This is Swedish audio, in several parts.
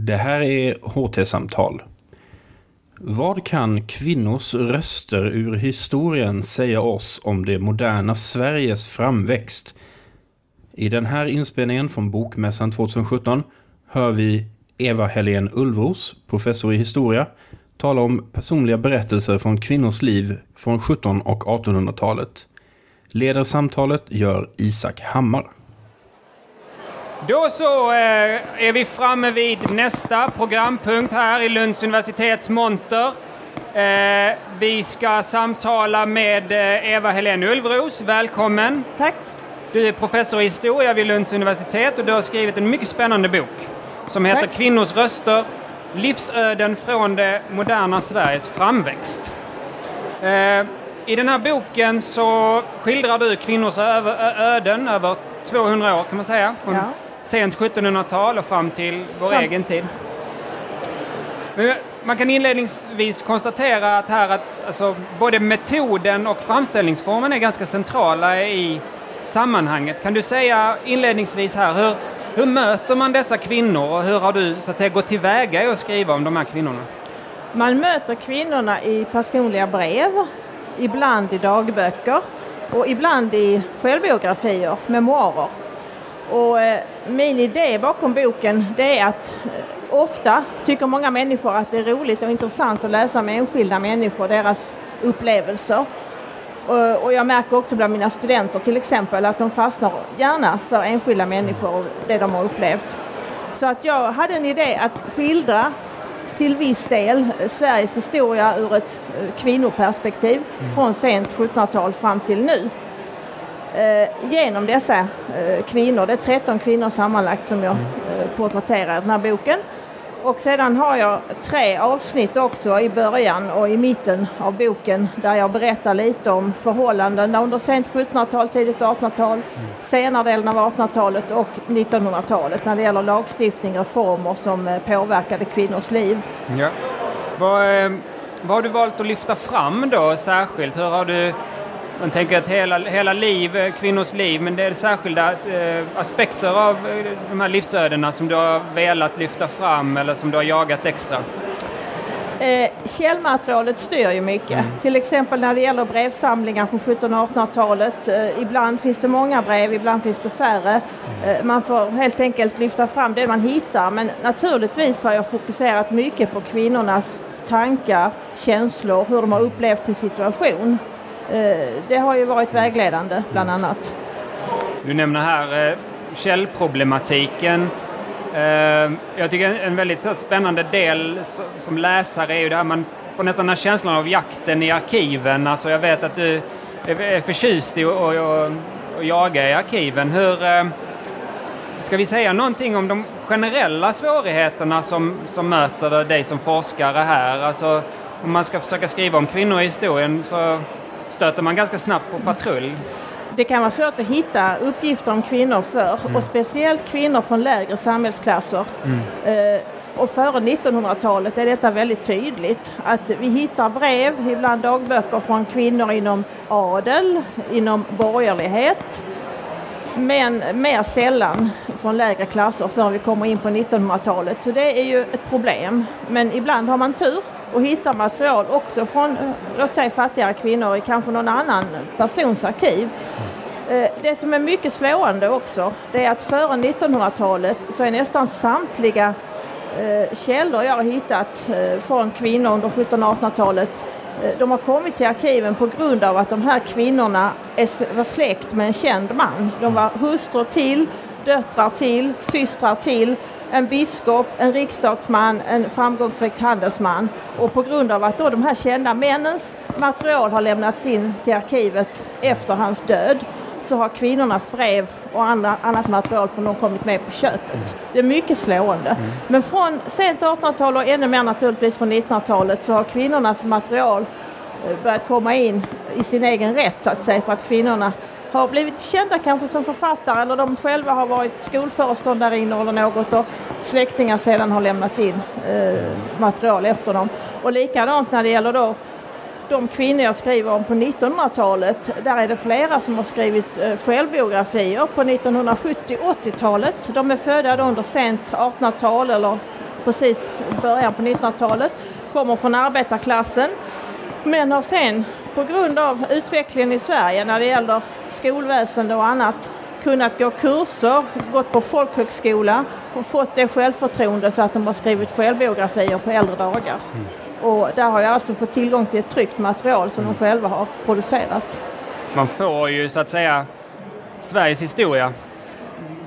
Det här är HT-samtal. Vad kan kvinnors röster ur historien säga oss om det moderna Sveriges framväxt? I den här inspelningen från Bokmässan 2017 hör vi Eva Helén Ulvros, professor i historia, tala om personliga berättelser från kvinnors liv från 1700 och 1800-talet. Leder samtalet gör Isak Hammar. Då så eh, är vi framme vid nästa programpunkt här i Lunds universitets monter. Eh, vi ska samtala med eh, Eva Helén Ulvros. Välkommen! Tack! Du är professor i historia vid Lunds universitet och du har skrivit en mycket spännande bok som heter Tack. Kvinnors röster Livsöden från det moderna Sveriges framväxt. I den här boken så skildrar du kvinnors öden över 200 år kan man säga. Ja. Sent 1700-tal och fram till vår Fram. egen tid. Men man kan inledningsvis konstatera att här att alltså, både metoden och framställningsformen är ganska centrala i sammanhanget. Kan du säga inledningsvis här, hur, hur möter man dessa kvinnor och hur har du så att säga, gått tillväga i att skriva om de här kvinnorna? Man möter kvinnorna i personliga brev ibland i dagböcker och ibland i självbiografier, memoarer. Och eh, min idé bakom boken det är att eh, ofta tycker många människor att det är roligt och intressant att läsa om enskilda människor, deras upplevelser. Och, och jag märker också bland mina studenter till exempel att de fastnar gärna för enskilda människor och det de har upplevt. Så att jag hade en idé att skildra till viss del Sveriges historia ur ett eh, kvinnoperspektiv mm. från sent 1700-tal fram till nu. Eh, genom dessa eh, kvinnor, det är 13 kvinnor sammanlagt som jag mm. eh, porträtterar i den här boken. Och sedan har jag tre avsnitt också i början och i mitten av boken där jag berättar lite om förhållandena under sent 1700-tal, tidigt 1800-tal, mm. senare delen av 1800-talet och 1900-talet när det gäller lagstiftning, reformer som påverkade kvinnors liv. Ja. Vad, vad har du valt att lyfta fram då särskilt? Hur har du man tänker att hela, hela liv, eh, kvinnors liv, men det är särskilda eh, aspekter av eh, de här livsödena som du har velat lyfta fram eller som du har jagat extra? Eh, källmaterialet styr ju mycket. Mm. Till exempel när det gäller brevsamlingar från 1700 och 1800-talet. Eh, ibland finns det många brev, ibland finns det färre. Mm. Eh, man får helt enkelt lyfta fram det man hittar. Men naturligtvis har jag fokuserat mycket på kvinnornas tankar, känslor, hur de har upplevt sin situation. Eh, det har ju varit vägledande bland annat. Du nämner här eh, källproblematiken. Eh, jag tycker en väldigt spännande del som läsare är ju det här man får nästan den här känslan av jakten i arkiven. Alltså jag vet att du är förtjust i att jaga i arkiven. Hur, ska vi säga någonting om de generella svårigheterna som, som möter dig som forskare här? Alltså, om man ska försöka skriva om kvinnor i historien så stöter man ganska snabbt på patrull. Det kan vara svårt att hitta uppgifter om kvinnor för mm. och speciellt kvinnor från lägre samhällsklasser. Mm. Eh, och före 1900-talet är detta väldigt tydligt. Att vi hittar brev, ibland dagböcker från kvinnor inom adel, inom borgerlighet. Men mer sällan från lägre klasser förrän vi kommer in på 1900-talet. Så det är ju ett problem. Men ibland har man tur och hittar material också från, låt säga fattigare kvinnor i kanske någon annan persons arkiv. Eh, det som är mycket slående också, det är att före 1900-talet så är nästan samtliga eh, källor jag har hittat eh, från kvinnor under 1700-1800-talet de har kommit till arkiven på grund av att de här kvinnorna var släkt med en känd man. De var hustrur till, döttrar till, systrar till en biskop, en riksdagsman, en framgångsrik handelsman. Och på grund av att då de här kända männens material har lämnats in till arkivet efter hans död så har kvinnornas brev och andra, annat material från dem kommit med på köpet. Det är mycket slående. Mm. Men från sent 1800-tal och ännu mer naturligtvis från 1900-talet så har kvinnornas material eh, börjat komma in i sin egen rätt så att säga för att kvinnorna har blivit kända kanske som författare eller de själva har varit skolföreståndarinnor eller något och släktingar sedan har lämnat in eh, material efter dem. Och likadant när det gäller då de kvinnor jag skriver om på 1900-talet, där är det flera som har skrivit eh, självbiografier på 1970-80-talet. De är födda då under sent 1800-tal eller precis början på 1900-talet, kommer från arbetarklassen men har sen på grund av utvecklingen i Sverige när det gäller skolväsende och annat kunnat gå kurser, gått på folkhögskola och fått det självförtroende så att de har skrivit självbiografier på äldre dagar. Mm. Och där har jag alltså fått tillgång till ett tryckt material som mm. de själva har producerat. Man får ju så att säga Sveriges historia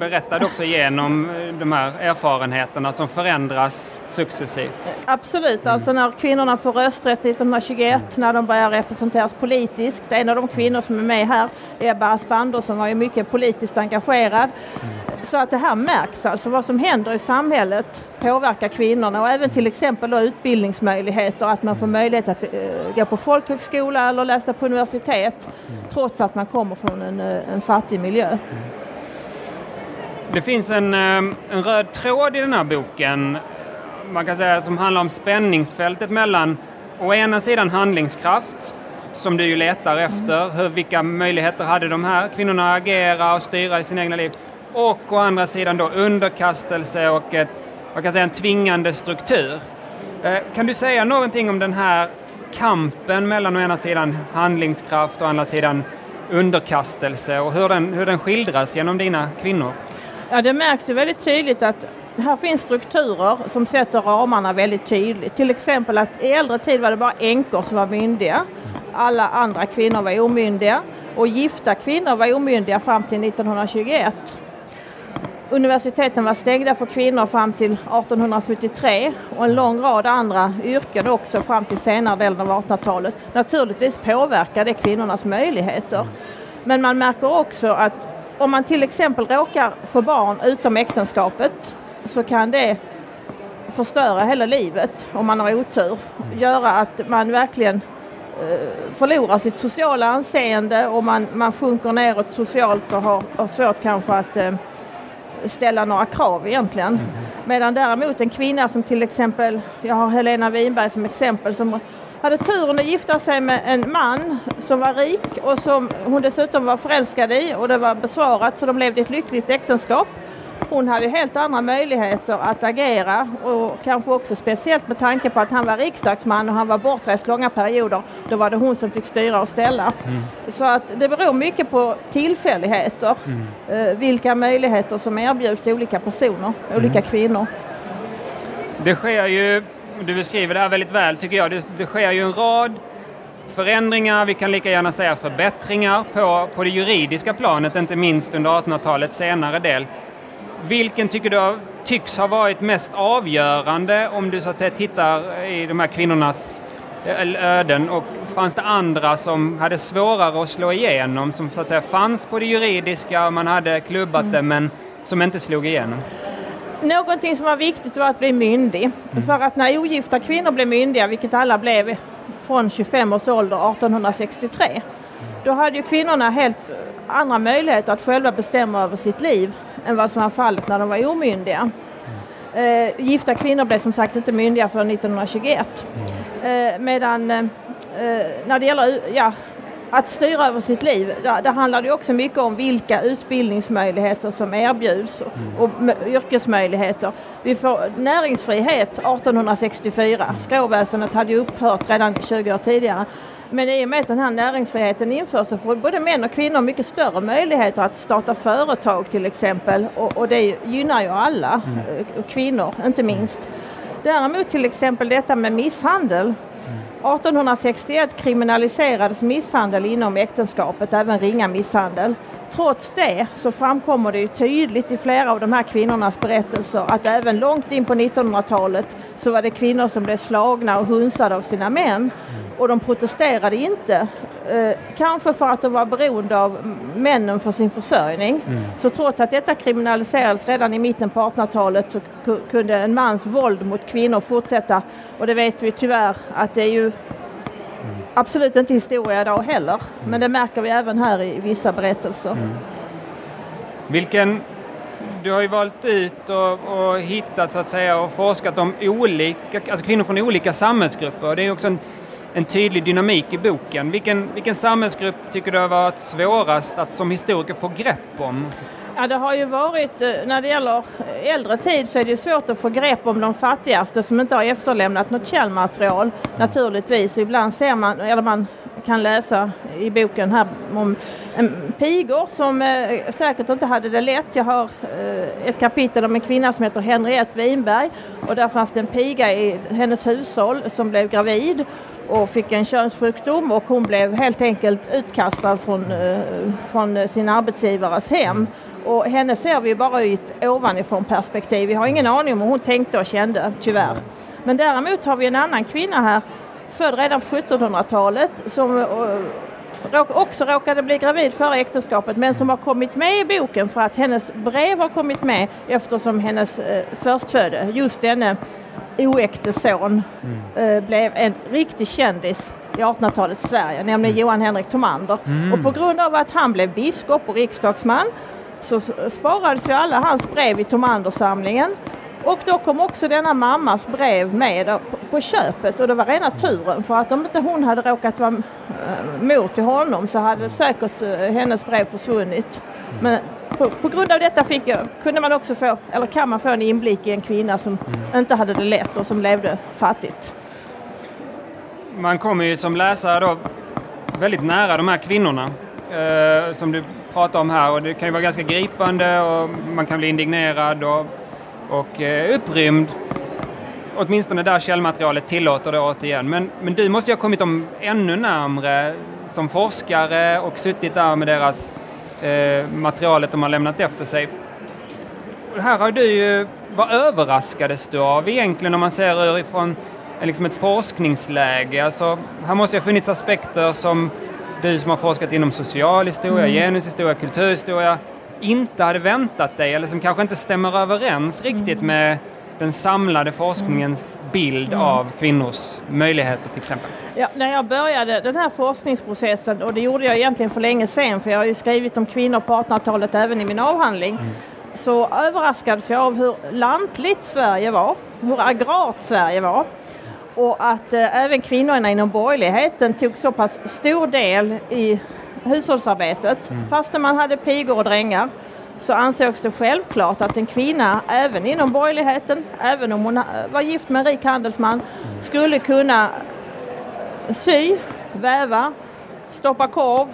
berättade också genom eh, de här erfarenheterna som förändras successivt. Absolut, mm. alltså när kvinnorna får rösträtt 1921, mm. när de börjar representeras politiskt. En av de kvinnor som är med här, Ebba Aspander, som var ju mycket politiskt engagerad. Mm. Så att det här märks alltså, vad som händer i samhället påverkar kvinnorna och även till exempel då utbildningsmöjligheter, att man får mm. möjlighet att uh, gå på folkhögskola eller läsa på universitet mm. trots att man kommer från en, uh, en fattig miljö. Mm. Det finns en, eh, en röd tråd i den här boken, man kan säga som handlar om spänningsfältet mellan å ena sidan handlingskraft, som du ju letar efter, hur, vilka möjligheter hade de här kvinnorna att agera och styra i sina egna liv, och å andra sidan då underkastelse och ett, man kan säga en tvingande struktur. Eh, kan du säga någonting om den här kampen mellan å ena sidan handlingskraft och å andra sidan underkastelse och hur den, hur den skildras genom dina kvinnor? Ja, det märks ju väldigt tydligt att här finns strukturer som sätter ramarna väldigt tydligt. Till exempel att i äldre tid var det bara änkor som var myndiga. Alla andra kvinnor var omyndiga och gifta kvinnor var omyndiga fram till 1921. Universiteten var stängda för kvinnor fram till 1873 och en lång rad andra yrken också fram till senare delen av 1800-talet. Naturligtvis påverkar det kvinnornas möjligheter. Men man märker också att om man till exempel råkar få barn utom äktenskapet så kan det förstöra hela livet om man har otur. Göra att man verkligen eh, förlorar sitt sociala anseende och man, man sjunker neråt socialt och har, har svårt kanske att eh, ställa några krav egentligen. Medan däremot en kvinna som till exempel, jag har Helena Winberg som exempel, som hade turen att gifta sig med en man som var rik och som hon dessutom var förälskad i och det var besvarat så de levde ett lyckligt äktenskap. Hon hade helt andra möjligheter att agera och kanske också speciellt med tanke på att han var riksdagsman och han var bortrest långa perioder. Då var det hon som fick styra och ställa. Mm. Så att det beror mycket på tillfälligheter, mm. Eh, vilka möjligheter som erbjuds olika personer, olika mm. kvinnor. Det sker ju du beskriver det här väldigt väl tycker jag. Det, det sker ju en rad förändringar, vi kan lika gärna säga förbättringar på, på det juridiska planet, inte minst under 1800-talets senare del. Vilken tycker du tycks ha varit mest avgörande om du så att säga, tittar i de här kvinnornas eh, öden och fanns det andra som hade svårare att slå igenom som så att säga fanns på det juridiska och man hade klubbat mm. det men som inte slog igenom? Någonting som var viktigt var att bli myndig. Mm. För att när ogifta kvinnor blev myndiga, vilket alla blev från 25 års ålder 1863, då hade ju kvinnorna helt andra möjligheter att själva bestämma över sitt liv än vad som var fallet när de var omyndiga. Mm. Eh, gifta kvinnor blev som sagt inte myndiga förrän 1921. Mm. Eh, medan eh, när det gäller ja, att styra över sitt liv, där, där handlar det också mycket om vilka utbildningsmöjligheter som erbjuds mm. och yrkesmöjligheter. Vi får näringsfrihet 1864. Mm. Skråväsendet hade ju upphört redan 20 år tidigare. Men i och med att den här näringsfriheten införs så får både män och kvinnor mycket större möjligheter att starta företag till exempel och, och det gynnar ju alla, mm. Eh, kvinnor inte minst. Däremot till exempel detta med misshandel 1861 kriminaliserades misshandel inom äktenskapet, även ringa misshandel. Trots det så framkommer det ju tydligt i flera av de här kvinnornas berättelser att även långt in på 1900-talet så var det kvinnor som blev slagna och hunsade av sina män och de protesterade inte. Eh, kanske för att de var beroende av männen för sin försörjning. Mm. Så trots att detta kriminaliserades redan i mitten på 1800-talet så kunde en mans våld mot kvinnor fortsätta. Och det vet vi tyvärr att det är ju absolut inte historia idag heller. Mm. Men det märker vi även här i vissa berättelser. Mm. Vilken du har ju valt ut och, och, hittat så att säga och forskat om olika, alltså kvinnor från olika samhällsgrupper. Det är också en en tydlig dynamik i boken. Vilken, vilken samhällsgrupp tycker du har varit svårast att som historiker få grepp om? Ja, det har ju varit, eh, när det gäller äldre tid så är det svårt att få grepp om de fattigaste som inte har efterlämnat något källmaterial naturligtvis. Ibland ser man, eller man kan läsa i boken här om en pigor som eh, säkert inte hade det lätt. Jag har eh, ett kapitel om en kvinna som heter Henriette Winberg och där fanns det en piga i hennes hushåll som blev gravid och fick en könssjukdom och hon blev helt enkelt utkastad från, eh, från sin arbetsgivares hem. Och henne ser vi bara i ett ovanifrån perspektiv. Vi har ingen aning om hur hon tänkte och kände, tyvärr. Men däremot har vi en annan kvinna här, född redan på 1700-talet, som eh, också råkade bli gravid före äktenskapet men som har kommit med i boken för att hennes brev har kommit med eftersom hennes eh, förstfödde, just denne oäkte son, mm. blev en riktig kändis i 1800-talets Sverige, nämligen mm. Johan Henrik Tomander. Mm. Och på grund av att han blev biskop och riksdagsman så sparades ju alla hans brev i Tomandersamlingen. Och då kom också denna mammas brev med på köpet och det var rena turen för att om inte hon hade råkat vara eh, mor till honom så hade säkert eh, hennes brev försvunnit. Men på, på, grund av detta fick jag, kunde man också få, eller kan man få en inblick i en kvinna som mm. inte hade det lätt och som levde fattigt. Man kommer ju som läsare då väldigt nära de här kvinnorna eh, som du pratar om här och det kan ju vara ganska gripande och man kan bli indignerad och, och eh, upprymd. Åtminstone där källmaterialet tillåter det återigen. Men, men du måste ju ha kommit dem ännu närmre som forskare och suttit där med deras eh, materialet de har lämnat efter sig. Och här har du ju, vad överraskades du av egentligen om man ser ifrån liksom ett forskningsläge? Alltså, här måste ju ha funnits aspekter som du som har forskat inom socialhistoria, mm. genushistoria, kulturhistoria inte hade väntat dig eller som kanske inte stämmer överens riktigt med den samlade forskningens bild av kvinnors möjligheter till exempel? Ja, när jag började den här forskningsprocessen, och det gjorde jag egentligen för länge sedan, för jag har ju skrivit om kvinnor på 1800-talet även i min avhandling, mm. så överraskades jag av hur lantligt Sverige var, hur agrart Sverige var och att eh, även kvinnorna inom borgerligheten tog så pass stor del i hushållsarbetet. Mm. Fastän man hade pigor och drängar så ansågs det självklart att en kvinna, även inom borgerligheten, även om hon var gift med en rik handelsman, mm. skulle kunna sy, väva, stoppa korv,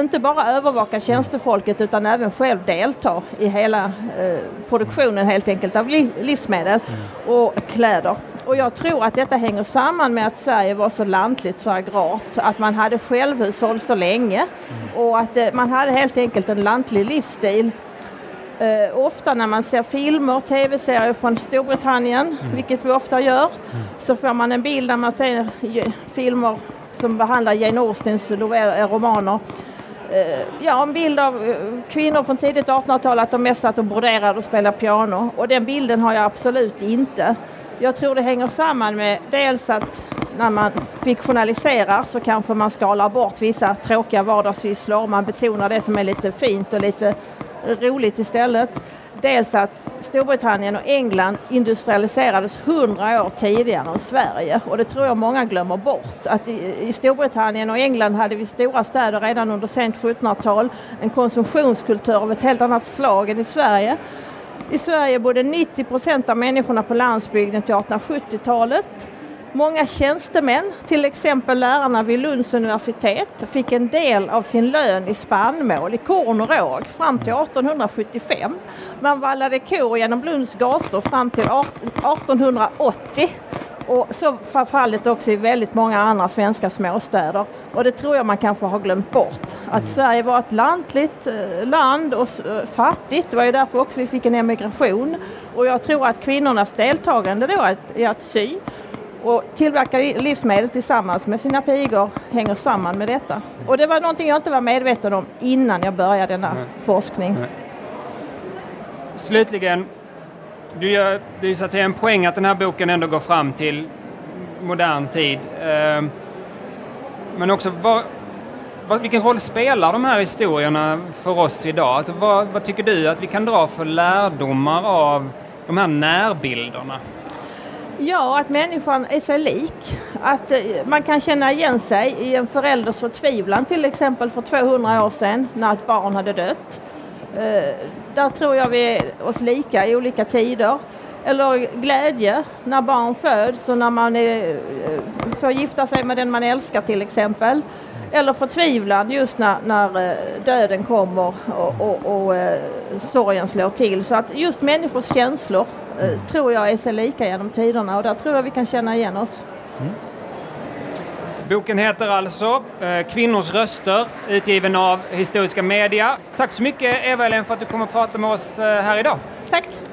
inte bara övervaka tjänstefolket utan även själv delta i hela eh, produktionen helt enkelt av livsmedel mm. och kläder. Och jag tror att detta hänger samman med att Sverige var så lantligt, så agrart, att man hade självhushåll så länge och att eh, man hade helt enkelt en lantlig livsstil. Uh, ofta när man ser filmer, tv-serier från Storbritannien, mm. vilket vi ofta gör, mm. så får man en bild när man ser filmer som behandlar Jane Austens romaner. Uh, ja, en bild av uh, kvinnor från tidigt 1800-tal att de mest satt och broderade och spelade piano. Och den bilden har jag absolut inte. Jag tror det hänger samman med dels att när man fiktionaliserar så kanske man skalar bort vissa tråkiga vardagssysslor. Man betonar det som är lite fint och lite roligt istället. Dels att Storbritannien och England industrialiserades hundra år tidigare än Sverige och det tror jag många glömmer bort. Att i, Storbritannien och England hade vi stora städer redan under sent 1700-tal, en konsumtionskultur av ett helt annat slag än i Sverige. I Sverige bodde 90 procent av människorna på landsbygden till 1870-talet. Många tjänstemän, till exempel lärarna vid Lunds universitet, fick en del av sin lön i spannmål, i korn och råg, fram till 1875. Man vallade kor genom Lunds gator fram till 1880 och så var fallet också i väldigt många andra svenska småstäder. Och det tror jag man kanske har glömt bort. Att mm. Sverige var ett lantligt eh, land och eh, fattigt. Det var ju därför också vi fick en emigration. Och jag tror att kvinnornas deltagande då i att sy och tillverka livsmedel tillsammans med sina pigor hänger samman med detta. Och det var någonting jag inte var medveten om innan jag började denna Nej. forskning. Nej. Slutligen, du gör, det är så att säga en poäng att den här boken ändå går fram till modern tid. Ehm, men också, vad, vad, vilken roll spelar de här historierna för oss idag? Alltså, vad, vad tycker du att vi kan dra för lärdomar av de här närbilderna? Ja, att människan är sig lik. Att eh, man kan känna igen sig i en förälders förtvivlan till exempel för 200 år sedan när ett barn hade dött. Eh, där tror jag vi är oss lika i olika tider. Eller glädje när barn föds och när man är, får gifta sig med den man älskar till exempel. Eller förtvivlan just när, när eh, döden kommer och, och, och eh, sorgen slår till. Så att just människors känslor eh, tror jag är sig lika genom tiderna och där tror jag vi kan känna igen oss. Mm. Boken heter alltså eh, Kvinnors röster, utgiven av Historiska Media. Tack så mycket Eva-Helene för att du kom och pratade med oss eh, här idag. Tack!